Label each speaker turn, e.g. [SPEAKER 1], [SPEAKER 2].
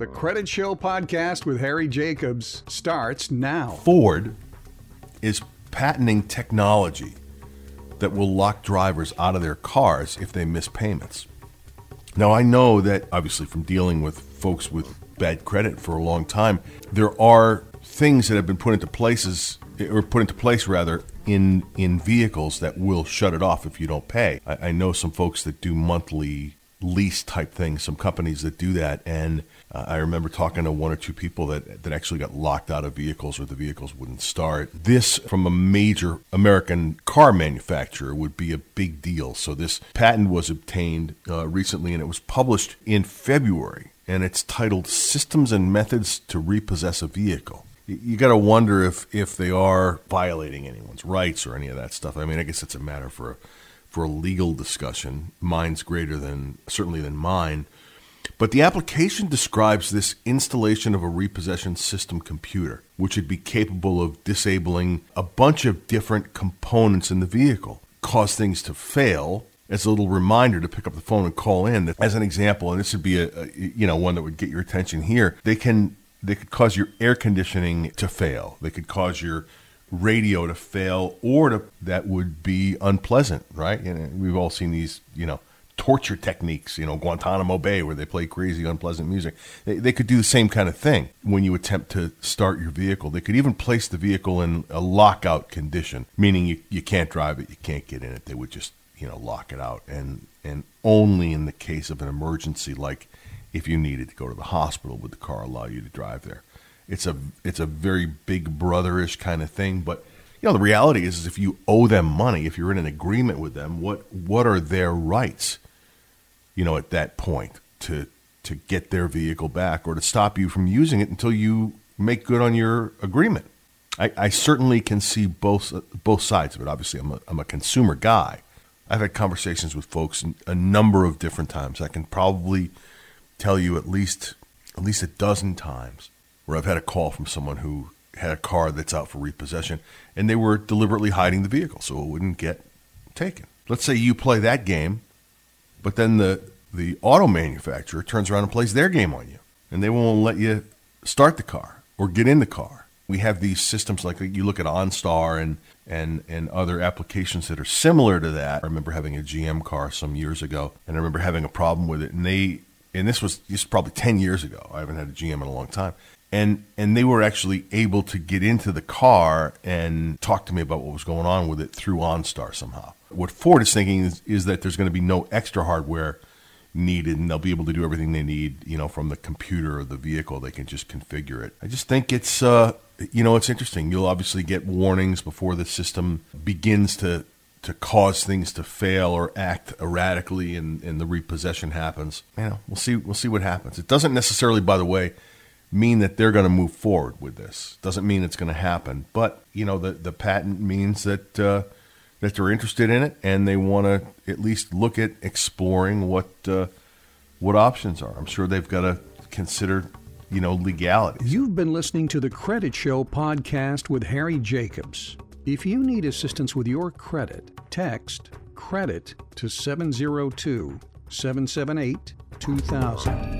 [SPEAKER 1] The Credit Show podcast with Harry Jacobs starts now.
[SPEAKER 2] Ford is patenting technology that will lock drivers out of their cars if they miss payments. Now, I know that obviously from dealing with folks with bad credit for a long time, there are things that have been put into places or put into place rather in in vehicles that will shut it off if you don't pay. I, I know some folks that do monthly lease type things, some companies that do that, and uh, I remember talking to one or two people that, that actually got locked out of vehicles or the vehicles wouldn't start. This, from a major American car manufacturer, would be a big deal. So, this patent was obtained uh, recently and it was published in February. And it's titled Systems and Methods to Repossess a Vehicle. You got to wonder if, if they are violating anyone's rights or any of that stuff. I mean, I guess it's a matter for a, for a legal discussion. Mine's greater than, certainly than mine. But the application describes this installation of a repossession system computer, which would be capable of disabling a bunch of different components in the vehicle, cause things to fail. As a little reminder to pick up the phone and call in. As an example, and this would be a, a you know one that would get your attention here. They can they could cause your air conditioning to fail. They could cause your radio to fail, or to, that would be unpleasant, right? And uh, we've all seen these, you know, torture techniques, you know, Guantanamo Bay, where they play crazy, unpleasant music. They, they, could do the same kind of thing when you attempt to start your vehicle. They could even place the vehicle in a lockout condition, meaning you, you can't drive it, you can't get in it. They would just, you know, lock it out. And, and only in the case of an emergency, like if you needed to go to the hospital, would the car allow you to drive there. It's a, it's a very big brotherish kind of thing, but you know the reality is, is if you owe them money if you're in an agreement with them what what are their rights you know, at that point to to get their vehicle back or to stop you from using it until you make good on your agreement. I, I certainly can see both both sides of it. Obviously, I'm a, I'm a consumer guy. I've had conversations with folks a number of different times. I can probably tell you at least at least a dozen times where I've had a call from someone who had a car that's out for repossession and they were deliberately hiding the vehicle so it wouldn't get taken. Let's say you play that game but then the the auto manufacturer turns around and plays their game on you, and they won't let you start the car or get in the car. We have these systems like you look at OnStar and and and other applications that are similar to that. I remember having a GM car some years ago, and I remember having a problem with it. And they and this was was probably ten years ago. I haven't had a GM in a long time, and and they were actually able to get into the car and talk to me about what was going on with it through OnStar somehow. What Ford is thinking is, is that there's going to be no extra hardware needed and they'll be able to do everything they need you know from the computer or the vehicle. They can just configure it. I just think it's uh you know it's interesting. You'll obviously get warnings before the system begins to to cause things to fail or act erratically and, and the repossession happens. You know we'll see we'll see what happens. It doesn't necessarily by the way mean that they're going to move forward with this doesn't mean it's going to happen but you know the the patent means that uh, that they're interested in it and they want to at least look at exploring what uh, what options are. I'm sure they've got to consider you know legality.
[SPEAKER 1] You've been listening to the Credit Show podcast with Harry Jacobs. If you need assistance with your credit, text credit to 702 778 2000.